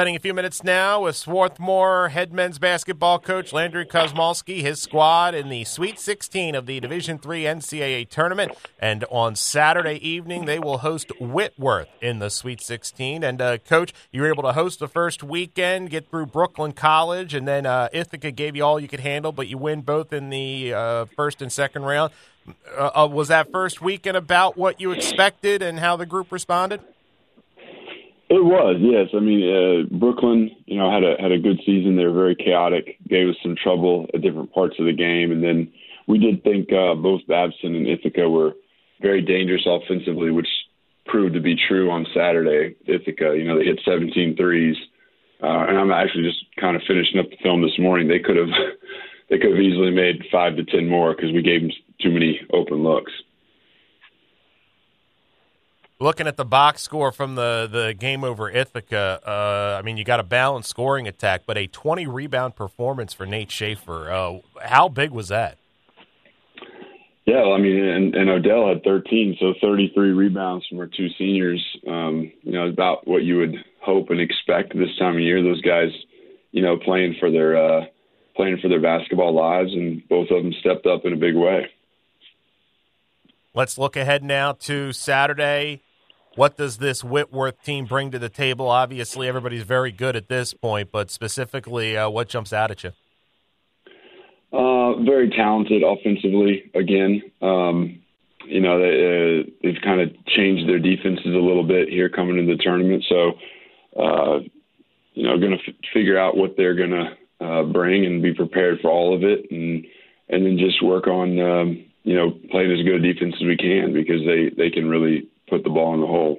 Spending a few minutes now with Swarthmore head men's basketball coach Landry Kosmalski, his squad in the Sweet 16 of the Division Three NCAA tournament. And on Saturday evening, they will host Whitworth in the Sweet 16. And, uh, coach, you were able to host the first weekend, get through Brooklyn College, and then uh, Ithaca gave you all you could handle, but you win both in the uh, first and second round. Uh, uh, was that first weekend about what you expected and how the group responded? It was, yes. I mean, uh, Brooklyn, you know, had a had a good season. They were very chaotic, gave us some trouble at different parts of the game, and then we did think uh, both Babson and Ithaca were very dangerous offensively, which proved to be true on Saturday. Ithaca, you know, they hit 17 threes, uh, and I'm actually just kind of finishing up the film this morning. They could have they could have easily made five to ten more because we gave them too many open looks looking at the box score from the, the game over Ithaca, uh, I mean, you got a balanced scoring attack, but a 20 rebound performance for Nate Schaefer. Uh, how big was that? Yeah, well, I mean, and, and Odell had 13, so 33 rebounds from our two seniors. Um, you know, about what you would hope and expect this time of year. Those guys, you know, playing for their uh, playing for their basketball lives, and both of them stepped up in a big way. Let's look ahead now to Saturday. What does this Whitworth team bring to the table? Obviously, everybody's very good at this point, but specifically, uh, what jumps out at you? Uh, very talented offensively. Again, um, you know they, uh, they've kind of changed their defenses a little bit here coming into the tournament. So, uh, you know, going to f- figure out what they're going to uh, bring and be prepared for all of it, and and then just work on um, you know playing as good a defense as we can because they they can really put the ball in the hole.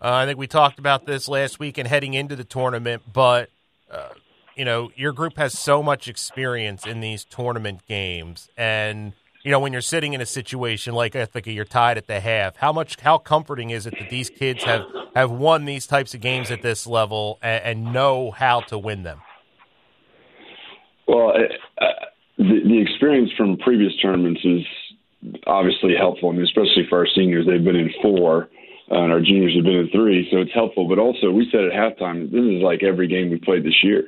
Uh, I think we talked about this last week and heading into the tournament, but uh, you know your group has so much experience in these tournament games, and you know when you're sitting in a situation like I think you're tied at the half, how much how comforting is it that these kids have have won these types of games at this level and, and know how to win them? Well, uh, the, the experience from previous tournaments is obviously helpful. I mean, especially for our seniors, they've been in four, uh, and our juniors have been in three, so it's helpful. But also, we said at halftime, this is like every game we played this year.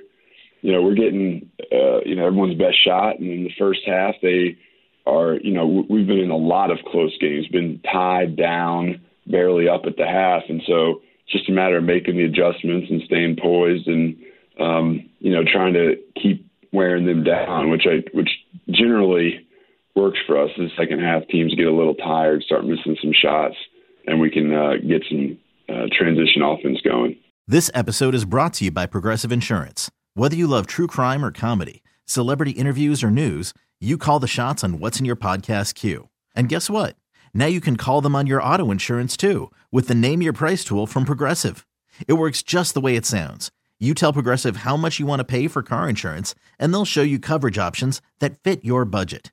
You know, we're getting uh, you know everyone's best shot, and in the first half, they are you know we've been in a lot of close games, been tied down, barely up at the half, and so it's just a matter of making the adjustments and staying poised and um, you know trying to keep wearing them down, which I which generally works for us. The second half, teams get a little tired, start missing some shots, and we can uh, get some uh, transition offense going. This episode is brought to you by Progressive Insurance. Whether you love true crime or comedy, celebrity interviews or news, you call the shots on what's in your podcast queue. And guess what? Now you can call them on your auto insurance too with the Name Your Price tool from Progressive. It works just the way it sounds. You tell Progressive how much you want to pay for car insurance, and they'll show you coverage options that fit your budget.